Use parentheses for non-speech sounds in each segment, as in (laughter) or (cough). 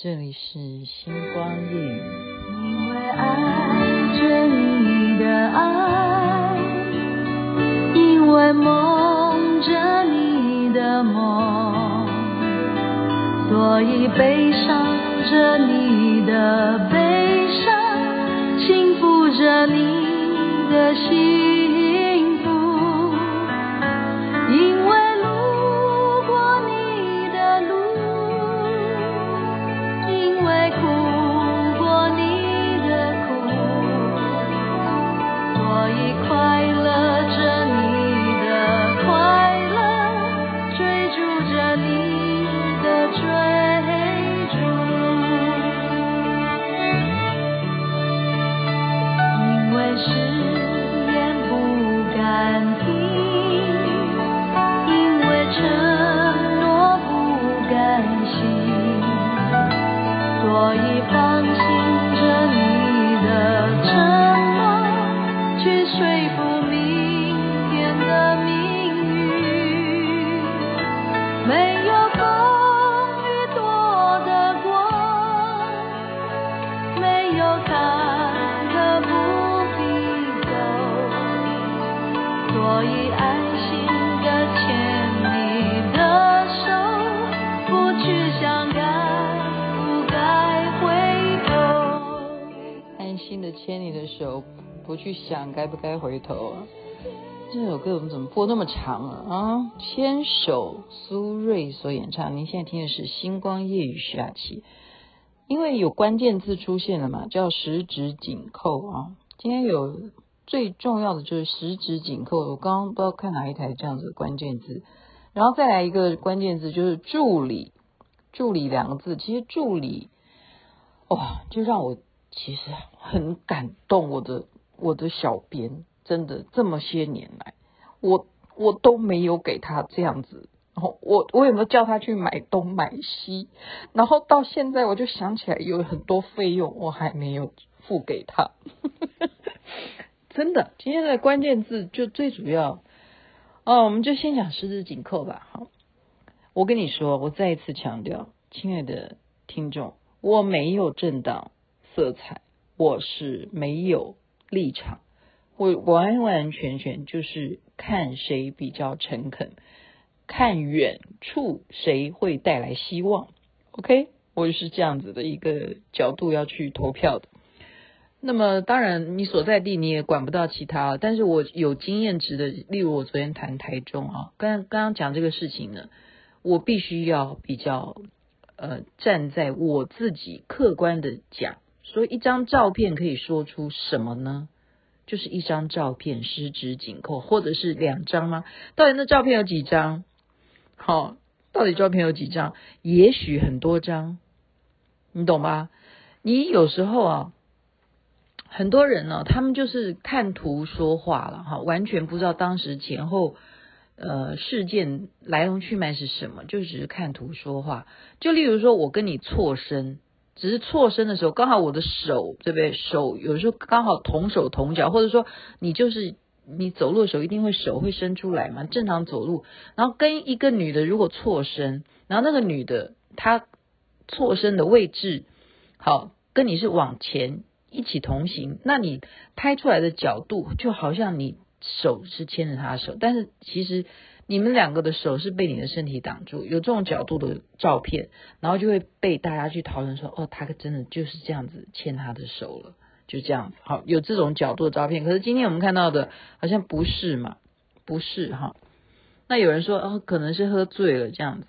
这里是星光夜语。因为爱着你的爱，因为梦着你的梦，所以悲伤着你的悲伤，轻抚着你的心。去想该不该回头啊！这首歌我们怎么播那么长啊？啊，牵手，苏芮所演唱。您现在听的是《星光夜雨》徐雅琪。因为有关键字出现了嘛，叫十指紧扣啊。今天有最重要的就是十指紧扣。我刚刚不知道看哪一台这样子的关键字，然后再来一个关键字就是助理，助理两个字，其实助理哇，就让我其实很感动我的。我的小编真的这么些年来，我我都没有给他这样子，然后我我有没有叫他去买东买西，然后到现在我就想起来有很多费用我还没有付给他，(laughs) 真的，今天的关键字就最主要，哦，我们就先讲十指紧扣吧。好，我跟你说，我再一次强调，亲爱的听众，我没有政党色彩，我是没有。立场，我完完全全就是看谁比较诚恳，看远处谁会带来希望。OK，我是这样子的一个角度要去投票的。那么当然，你所在地你也管不到其他，但是我有经验值的，例如我昨天谈台中啊，刚刚刚讲这个事情呢，我必须要比较呃站在我自己客观的讲。所以一张照片可以说出什么呢？就是一张照片，十指紧扣，或者是两张吗？到底那照片有几张？好，到底照片有几张？也许很多张，你懂吧？你有时候啊，很多人呢，他们就是看图说话了，哈，完全不知道当时前后呃事件来龙去脉是什么，就只是看图说话。就例如说，我跟你错身。只是错身的时候，刚好我的手，对不对？手有时候刚好同手同脚，或者说你就是你走路的时候一定会手会伸出来嘛，正常走路。然后跟一个女的如果错身，然后那个女的她错身的位置，好，跟你是往前一起同行，那你拍出来的角度就好像你手是牵着她的手，但是其实。你们两个的手是被你的身体挡住，有这种角度的照片，然后就会被大家去讨论说，哦，他真的就是这样子牵他的手了，就这样子。好，有这种角度的照片。可是今天我们看到的好像不是嘛，不是哈。那有人说，哦，可能是喝醉了这样子，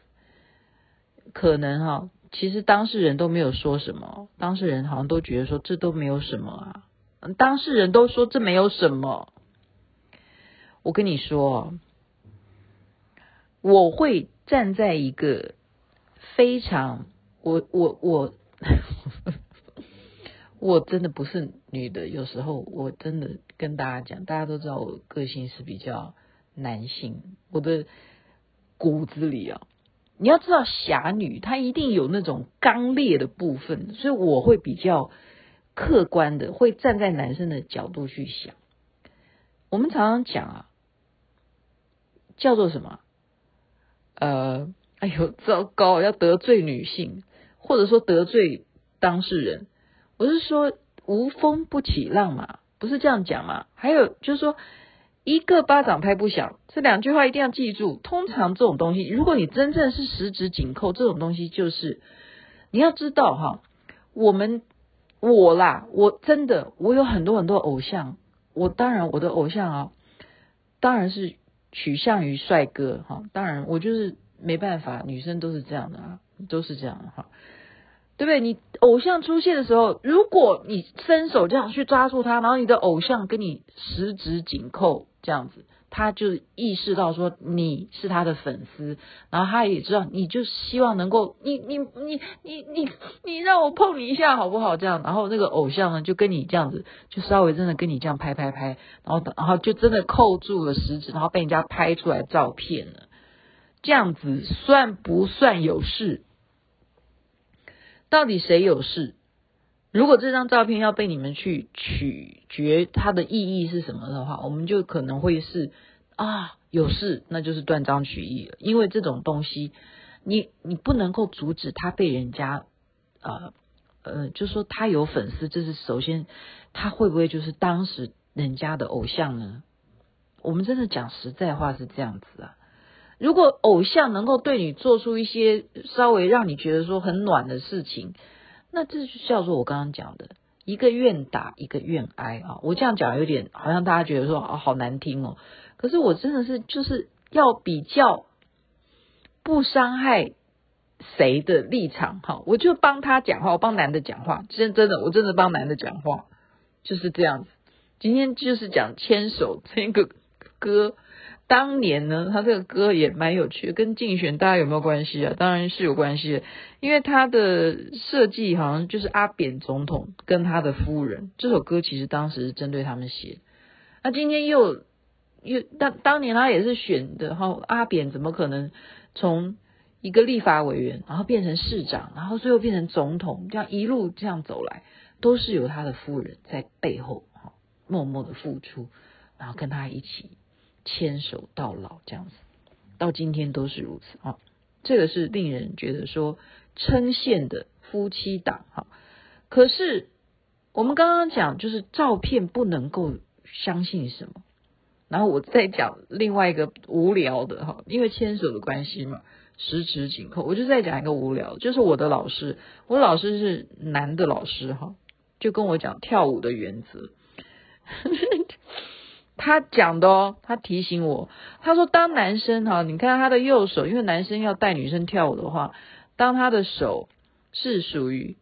可能哈。其实当事人都没有说什么，当事人好像都觉得说这都没有什么啊，当事人都说这没有什么。我跟你说。我会站在一个非常，我我我，我真的不是女的。有时候我真的跟大家讲，大家都知道我个性是比较男性，我的骨子里啊，你要知道侠女她一定有那种刚烈的部分，所以我会比较客观的，会站在男生的角度去想。我们常常讲啊，叫做什么？呃，哎呦，糟糕！要得罪女性，或者说得罪当事人。我是说无风不起浪嘛，不是这样讲嘛？还有就是说一个巴掌拍不响，这两句话一定要记住。通常这种东西，如果你真正是十指紧扣，这种东西就是你要知道哈，我们我啦，我真的我有很多很多偶像，我当然我的偶像啊，当然是取向于帅哥哈，当然我就是。没办法，女生都是这样的啊，都是这样的哈，对不对？你偶像出现的时候，如果你伸手这样去抓住他，然后你的偶像跟你十指紧扣这样子，他就意识到说你是他的粉丝，然后他也知道你就希望能够你你你你你你让我碰你一下好不好？这样，然后那个偶像呢就跟你这样子，就稍微真的跟你这样拍拍拍，然后然后就真的扣住了食指，然后被人家拍出来照片了。这样子算不算有事？到底谁有事？如果这张照片要被你们去取决它的意义是什么的话，我们就可能会是啊有事，那就是断章取义了。因为这种东西，你你不能够阻止他被人家呃呃，就说他有粉丝，这是首先他会不会就是当时人家的偶像呢？我们真的讲实在话是这样子啊。如果偶像能够对你做出一些稍微让你觉得说很暖的事情，那这就叫做我刚刚讲的一个愿打一个愿挨啊！我这样讲有点好像大家觉得说啊好难听哦，可是我真的是就是要比较不伤害谁的立场哈，我就帮他讲话，我帮男的讲话，真真的我真的帮男的讲话，就是这样子。今天就是讲牵手这个歌。当年呢，他这个歌也蛮有趣，跟竞选大家有没有关系啊？当然是有关系的，因为他的设计好像就是阿扁总统跟他的夫人。这首歌其实当时是针对他们写。那今天又又当当年他也是选的哈，阿扁怎么可能从一个立法委员，然后变成市长，然后最后变成总统，这样一路这样走来，都是由他的夫人在背后哈默默的付出，然后跟他一起。牵手到老这样子，到今天都是如此啊！这个是令人觉得说称羡的夫妻档哈。可是我们刚刚讲就是照片不能够相信什么，然后我再讲另外一个无聊的哈，因为牵手的关系嘛，十指紧扣，我就再讲一个无聊，就是我的老师，我老师是男的老师哈，就跟我讲跳舞的原则。(laughs) 他讲的哦，他提醒我，他说当男生哈，你看他的右手，因为男生要带女生跳舞的话，当他的手是属于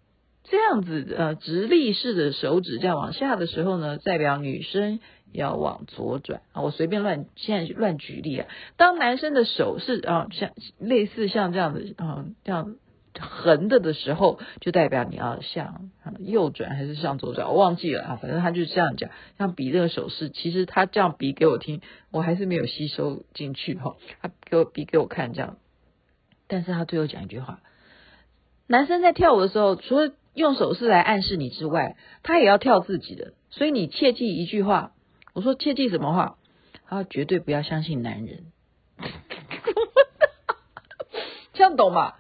这样子呃直立式的手指这样往下的时候呢，代表女生要往左转啊。我随便乱现在乱举例啊，当男生的手是啊像类似像这样子啊这样。横的的时候，就代表你要向右转还是向左转，我忘记了啊。反正他就是这样讲，像比这个手势，其实他这样比给我听，我还是没有吸收进去哈。他给我比给我看这样，但是他最后讲一句话：男生在跳舞的时候，除了用手势来暗示你之外，他也要跳自己的。所以你切记一句话，我说切记什么话？他绝对不要相信男人，(laughs) 这样懂吗？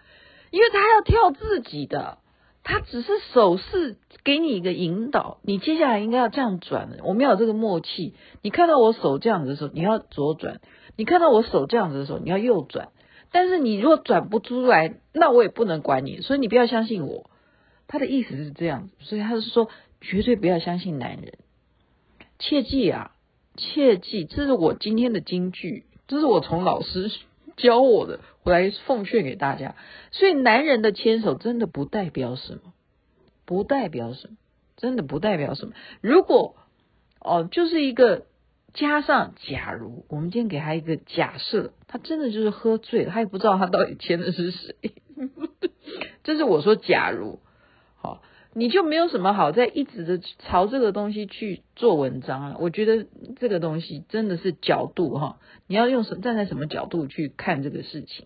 因为他要跳自己的，他只是手势给你一个引导，你接下来应该要这样转。我们要有这个默契。你看到我手这样子的时候，你要左转；你看到我手这样子的时候，你要右转。但是你如果转不出来，那我也不能管你。所以你不要相信我。他的意思是这样，所以他是说绝对不要相信男人，切记啊，切记，这是我今天的金句，这是我从老师教我的，我来奉劝给大家。所以，男人的牵手真的不代表什么，不代表什么，真的不代表什么。如果哦，就是一个加上假如，我们今天给他一个假设，他真的就是喝醉了，他也不知道他到底牵的是谁。(laughs) 这是我说假如，好。你就没有什么好再一直的朝这个东西去做文章了。我觉得这个东西真的是角度哈，你要用什站在什么角度去看这个事情？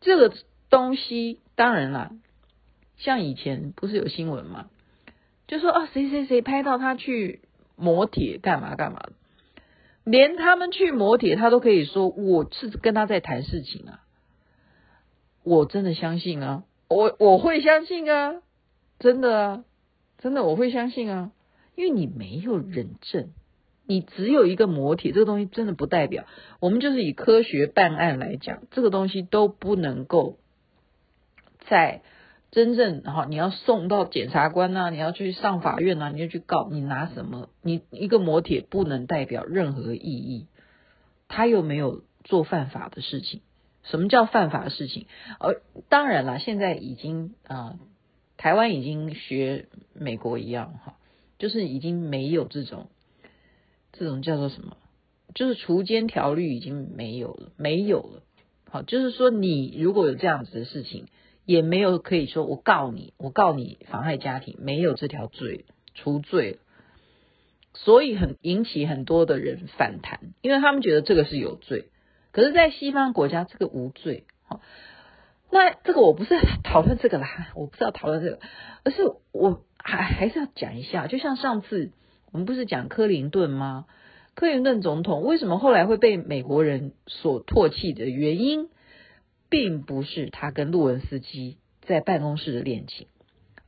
这个东西当然啦，像以前不是有新闻吗？就说啊，谁谁谁拍到他去磨铁干嘛干嘛，连他们去磨铁，他都可以说我是跟他在谈事情啊。我真的相信啊。我我会相信啊，真的啊，真的我会相信啊，因为你没有人证，你只有一个摩铁，这个东西真的不代表我们就是以科学办案来讲，这个东西都不能够在真正哈，你要送到检察官呐、啊，你要去上法院呐、啊，你要去告，你拿什么？你一个摩铁不能代表任何意义，他又没有做犯法的事情。什么叫犯法的事情？呃，当然了，现在已经啊、台湾已经学美国一样哈，就是已经没有这种这种叫做什么，就是除奸条例已经没有了，没有了。好，就是说你如果有这样子的事情，也没有可以说我告你，我告你妨害家庭，没有这条罪，除罪了。所以很引起很多的人反弹，因为他们觉得这个是有罪。可是，在西方国家，这个无罪。好，那这个我不是讨论这个啦，我不是要讨论这个，而是我还还是要讲一下。就像上次我们不是讲克林顿吗？克林顿总统为什么后来会被美国人所唾弃的原因，并不是他跟路文斯基在办公室的恋情，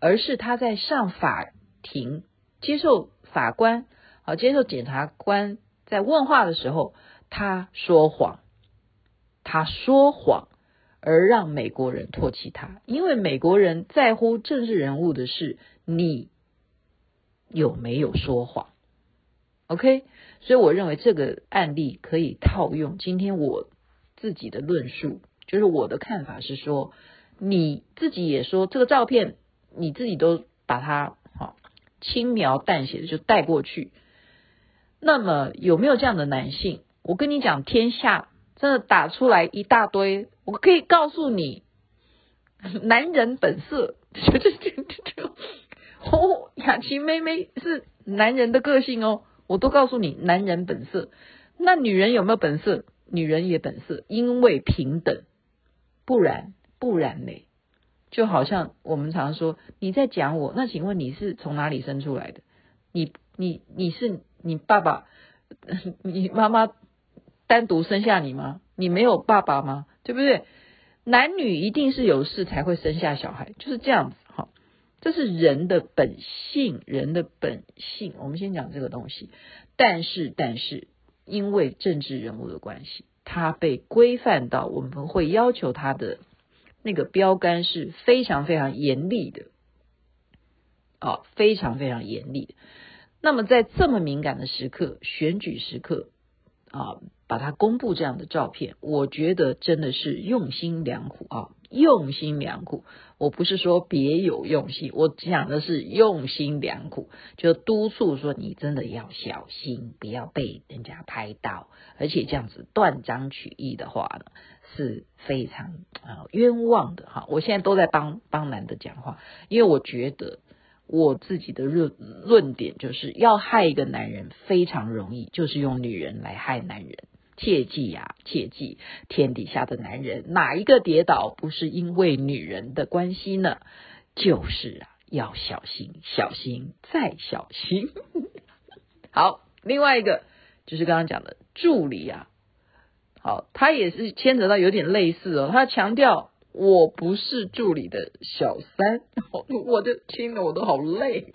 而是他在上法庭接受法官啊，接受检察官在问话的时候，他说谎。他说谎，而让美国人唾弃他，因为美国人在乎政治人物的是你有没有说谎。OK，所以我认为这个案例可以套用。今天我自己的论述，就是我的看法是说，你自己也说这个照片，你自己都把它好轻描淡写的就带过去。那么有没有这样的男性？我跟你讲，天下。真的打出来一大堆，我可以告诉你，(laughs) 男人本色，(laughs) 哦，雅琪妹妹是男人的个性哦，我都告诉你，男人本色。那女人有没有本色？女人也本色，因为平等，不然不然嘞，就好像我们常说你在讲我，那请问你是从哪里生出来的？你你你是你爸爸，(laughs) 你妈妈？单独生下你吗？你没有爸爸吗？对不对？男女一定是有事才会生下小孩，就是这样子哈。这是人的本性，人的本性。我们先讲这个东西。但是，但是，因为政治人物的关系，他被规范到，我们会要求他的那个标杆是非常非常严厉的，啊，非常非常严厉的。那么，在这么敏感的时刻，选举时刻。啊，把它公布这样的照片，我觉得真的是用心良苦啊，用心良苦。我不是说别有用心，我讲的是用心良苦，就督促说你真的要小心，不要被人家拍到，而且这样子断章取义的话呢，是非常啊冤枉的哈。我现在都在帮帮男的讲话，因为我觉得。我自己的论论点就是要害一个男人非常容易，就是用女人来害男人。切记呀，切记！天底下的男人哪一个跌倒不是因为女人的关系呢？就是啊，要小心，小心再小心。(laughs) 好，另外一个就是刚刚讲的助理啊，好，他也是牵扯到有点类似哦，他强调。我不是助理的小三，(laughs) 我就听了我都好累。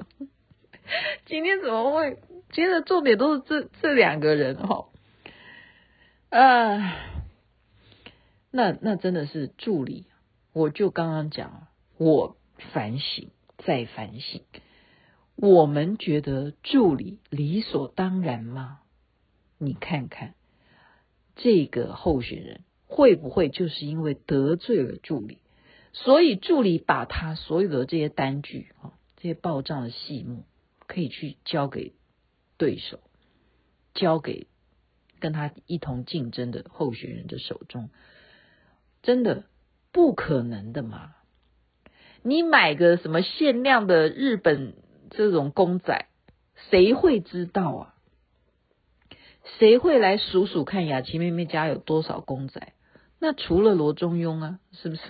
今天怎么会？今天的重点都是这这两个人哈，啊，那那真的是助理。我就刚刚讲，我反省再反省，我们觉得助理理所当然吗？你看看这个候选人。会不会就是因为得罪了助理，所以助理把他所有的这些单据啊，这些报账的细目，可以去交给对手，交给跟他一同竞争的候选人的手中？真的不可能的嘛？你买个什么限量的日本这种公仔，谁会知道啊？谁会来数数看雅琪妹妹家有多少公仔？那除了罗中庸啊，是不是？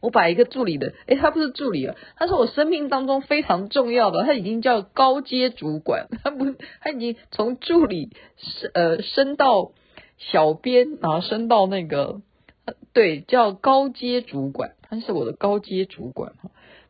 我，把一个助理的，哎，他不是助理了，他是我生命当中非常重要的，他已经叫高阶主管，他不，他已经从助理升呃升到小编，然后升到那个对，叫高阶主管，他是我的高阶主管。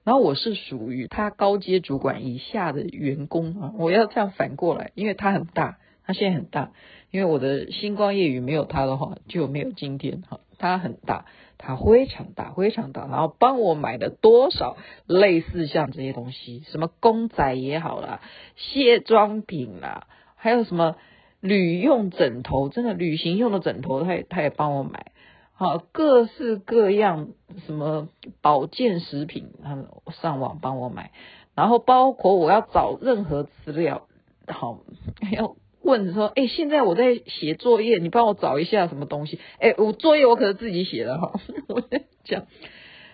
然后我是属于他高阶主管以下的员工啊，我要这样反过来，因为他很大，他现在很大，因为我的星光夜雨没有他的话就没有今天哈。他很大，他非常大，非常大，然后帮我买了多少类似像这些东西，什么公仔也好啦，卸妆品啦，还有什么旅用枕头，真的旅行用的枕头，他也他也帮我买。好，各式各样什么保健食品，他上网帮我买，然后包括我要找任何资料，好 (laughs) 要问说，哎，现在我在写作业，你帮我找一下什么东西？哎，我作业我可是自己写的哈，(laughs) 我在讲。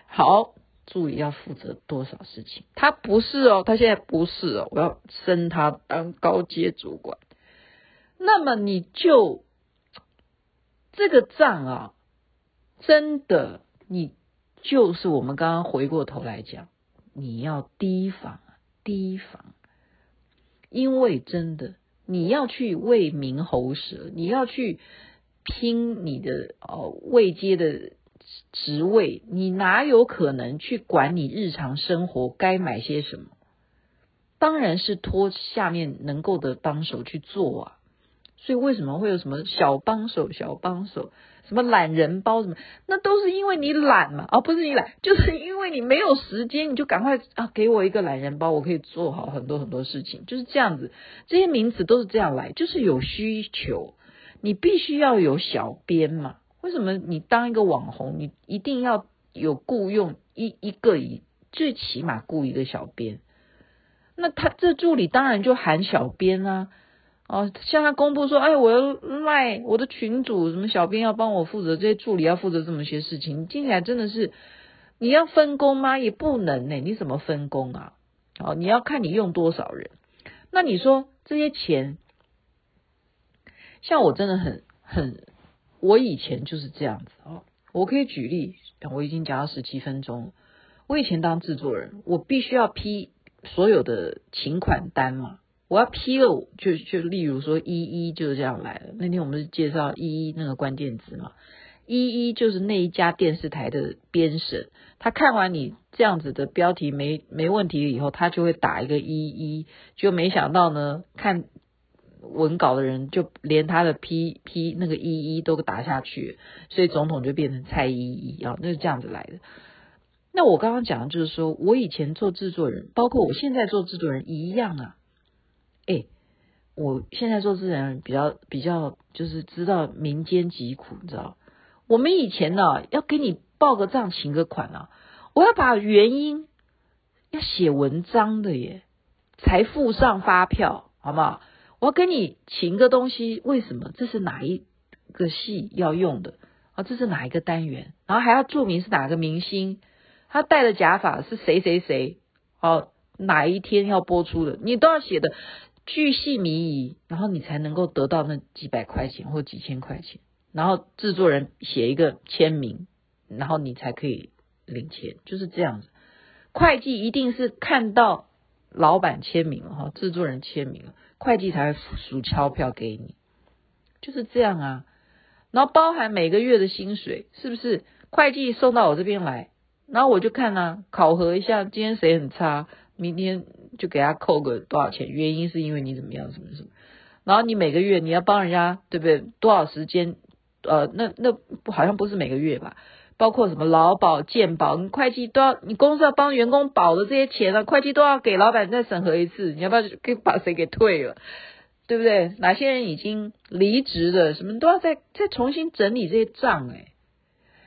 好，助理要负责多少事情？他不是哦，他现在不是哦，我要升他当高阶主管。那么你就这个账啊。真的，你就是我们刚刚回过头来讲，你要提防，提防，因为真的，你要去为民喉舌，你要去拼你的哦位阶的职位，你哪有可能去管你日常生活该买些什么？当然是托下面能够的帮手去做啊。所以为什么会有什么小帮手、小帮手？什么懒人包什么，那都是因为你懒嘛，而不是你懒，就是因为你没有时间，你就赶快啊，给我一个懒人包，我可以做好很多很多事情，就是这样子。这些名词都是这样来，就是有需求，你必须要有小编嘛。为什么你当一个网红，你一定要有雇佣一一个以最起码雇一个小编？那他这助理当然就喊小编啊。哦，像他公布说，哎，我要赖我的群主，什么小编要帮我负责，这些助理要负责这么些事情，听起来真的是，你要分工吗？也不能呢，你怎么分工啊？哦，你要看你用多少人。那你说这些钱，像我真的很很，我以前就是这样子哦。我可以举例，我已经讲到十七分钟。我以前当制作人，我必须要批所有的请款单嘛。我要批了，就就例如说一一就是这样来的。那天我们是介绍一一那个关键词嘛，一一就是那一家电视台的编审，他看完你这样子的标题没没问题以后，他就会打一个一一，就没想到呢，看文稿的人就连他的批批那个一一都打下去，所以总统就变成蔡一一啊，那是这样子来的。那我刚刚讲的就是说我以前做制作人，包括我现在做制作人一样啊。哎，我现在做制作人比较比较就是知道民间疾苦，你知道？我们以前呢、要给你报个账请个款啊，我要把原因要写文章的耶，才附上发票，好不好？我要跟你请个东西，为什么？这是哪一个戏要用的啊？这是哪一个单元？然后还要注明是哪个明星，他戴的假发是谁谁谁？哦，哪一天要播出的？你都要写的。巨细靡遗，然后你才能够得到那几百块钱或几千块钱，然后制作人写一个签名，然后你才可以领钱，就是这样子。会计一定是看到老板签名了哈，制作人签名了，会计才会数钞票给你，就是这样啊。然后包含每个月的薪水，是不是会计送到我这边来，然后我就看啊，考核一下今天谁很差，明天。就给他扣个多少钱？原因是因为你怎么样，什么什么？然后你每个月你要帮人家，对不对？多少时间？呃，那那不好像不是每个月吧？包括什么劳保、健保，你会计都要，你公司要帮员工保的这些钱啊，会计都要给老板再审核一次。你要不要给把谁给退了？对不对？哪些人已经离职了？什么都要再再重新整理这些账哎。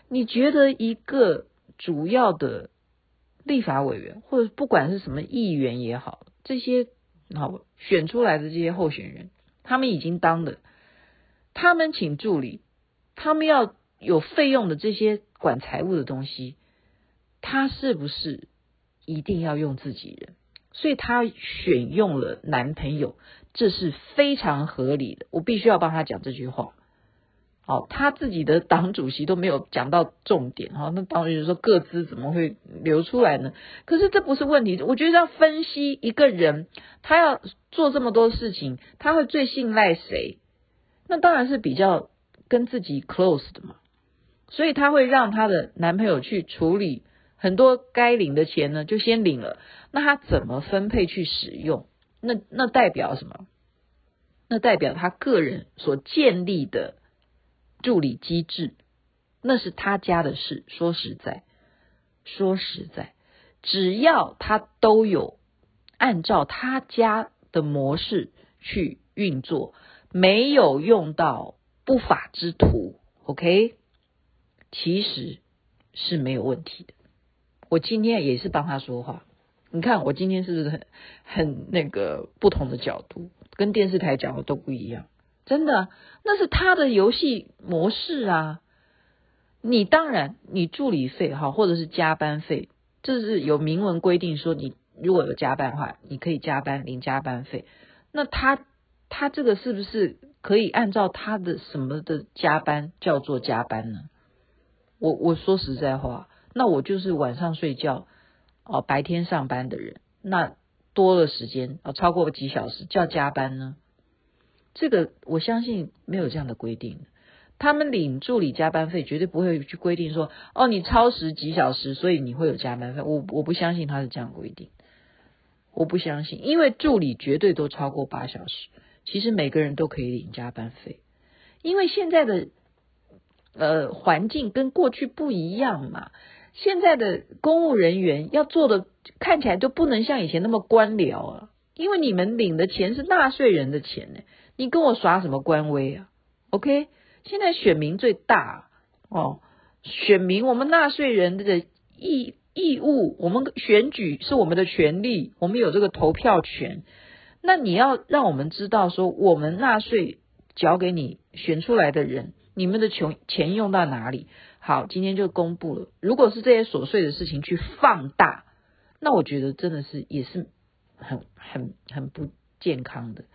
你觉得一个主要的？立法委员或者不管是什么议员也好，这些好选出来的这些候选人，他们已经当了，他们请助理，他们要有费用的这些管财务的东西，他是不是一定要用自己人？所以他选用了男朋友，这是非常合理的。我必须要帮他讲这句话。哦，他自己的党主席都没有讲到重点哈，那当然就说各资怎么会流出来呢？可是这不是问题，我觉得要分析一个人，他要做这么多事情，他会最信赖谁？那当然是比较跟自己 close 的嘛。所以她会让她的男朋友去处理很多该领的钱呢，就先领了。那她怎么分配去使用？那那代表什么？那代表她个人所建立的助理机制，那是他家的事。说实在，说实在，只要他都有按照他家的模式去运作，没有用到不法之徒，OK，其实是没有问题的。我今天也是帮他说话，你看我今天是不是很很那个不同的角度，跟电视台讲的都不一样？真的，那是他的游戏模式啊。你当然，你助理费哈，或者是加班费，这是有明文规定说，你如果有加班的话，你可以加班领加班费。那他他这个是不是可以按照他的什么的加班叫做加班呢？我我说实在话。那我就是晚上睡觉，哦，白天上班的人，那多了时间哦，超过几小时叫加班呢？这个我相信没有这样的规定。他们领助理加班费绝对不会去规定说，哦，你超时几小时，所以你会有加班费。我我不相信他是这样规定，我不相信，因为助理绝对都超过八小时。其实每个人都可以领加班费，因为现在的呃环境跟过去不一样嘛。现在的公务人员要做的看起来就不能像以前那么官僚啊，因为你们领的钱是纳税人的钱呢，你跟我耍什么官威啊？OK，现在选民最大哦，选民我们纳税人的义义务，我们选举是我们的权利，我们有这个投票权，那你要让我们知道说，我们纳税缴给你选出来的人，你们的钱钱用到哪里？好，今天就公布了。如果是这些琐碎的事情去放大，那我觉得真的是也是很很很不健康的。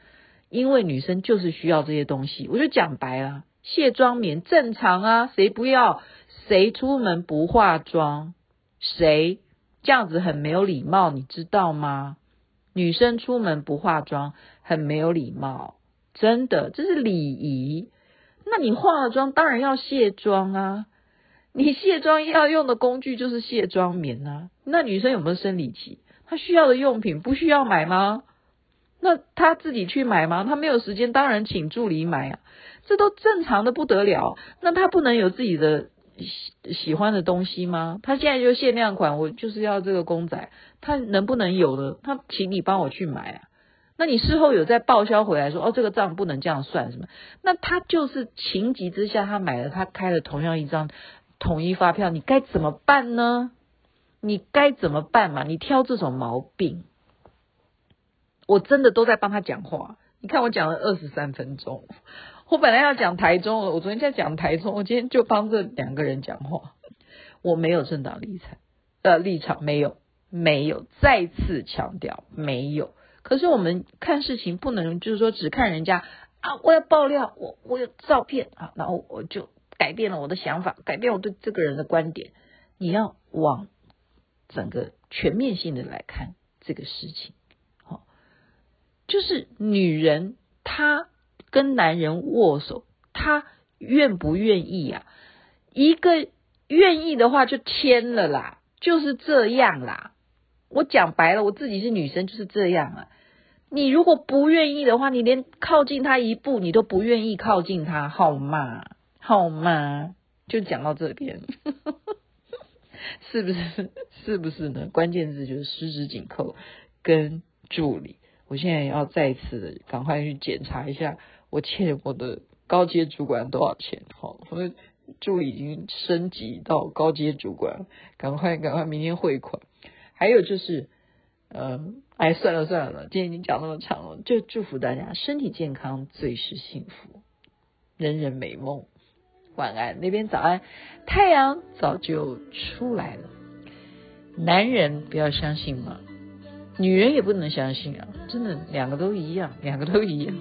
因为女生就是需要这些东西。我就讲白了，卸妆棉正常啊，谁不要？谁出门不化妆？谁这样子很没有礼貌？你知道吗？女生出门不化妆很没有礼貌，真的，这是礼仪。那你化了妆，当然要卸妆啊。你卸妆要用的工具就是卸妆棉啊。那女生有没有生理期？她需要的用品不需要买吗？那他自己去买吗？他没有时间，当然请助理买啊。这都正常的不得了。那他不能有自己的喜喜欢的东西吗？他现在就限量款，我就是要这个公仔，他能不能有的？他请你帮我去买啊。那你事后有再报销回来说，哦，这个账不能这样算什么？那他就是情急之下，他买了，他开了同样一张。统一发票，你该怎么办呢？你该怎么办嘛？你挑这种毛病，我真的都在帮他讲话。你看我讲了二十三分钟，我本来要讲台中，我昨天在讲台中，我今天就帮这两个人讲话。我没有政党立场，呃，立场没有，没有，再次强调没有。可是我们看事情不能就是说只看人家啊，我要爆料，我我有照片啊，然后我就。改变了我的想法，改变我对这个人的观点。你要往整个全面性的来看这个事情，就是女人她跟男人握手，她愿不愿意啊？一个愿意的话就签了啦，就是这样啦。我讲白了，我自己是女生就是这样啊。你如果不愿意的话，你连靠近他一步你都不愿意靠近他，好吗？好吗？就讲到这边，(laughs) 是不是？是不是呢？关键字就是十指紧扣跟助理。我现在要再一次赶快去检查一下，我欠我的高阶主管多少钱？好，我的助理已经升级到高阶主管，赶快赶快明天汇款。还有就是，嗯，哎，算了算了，今天已经讲那么长了，就祝福大家身体健康，最是幸福，人人美梦。晚安，那边早安，太阳早就出来了。男人不要相信嘛，女人也不能相信啊，真的，两个都一样，两个都一样。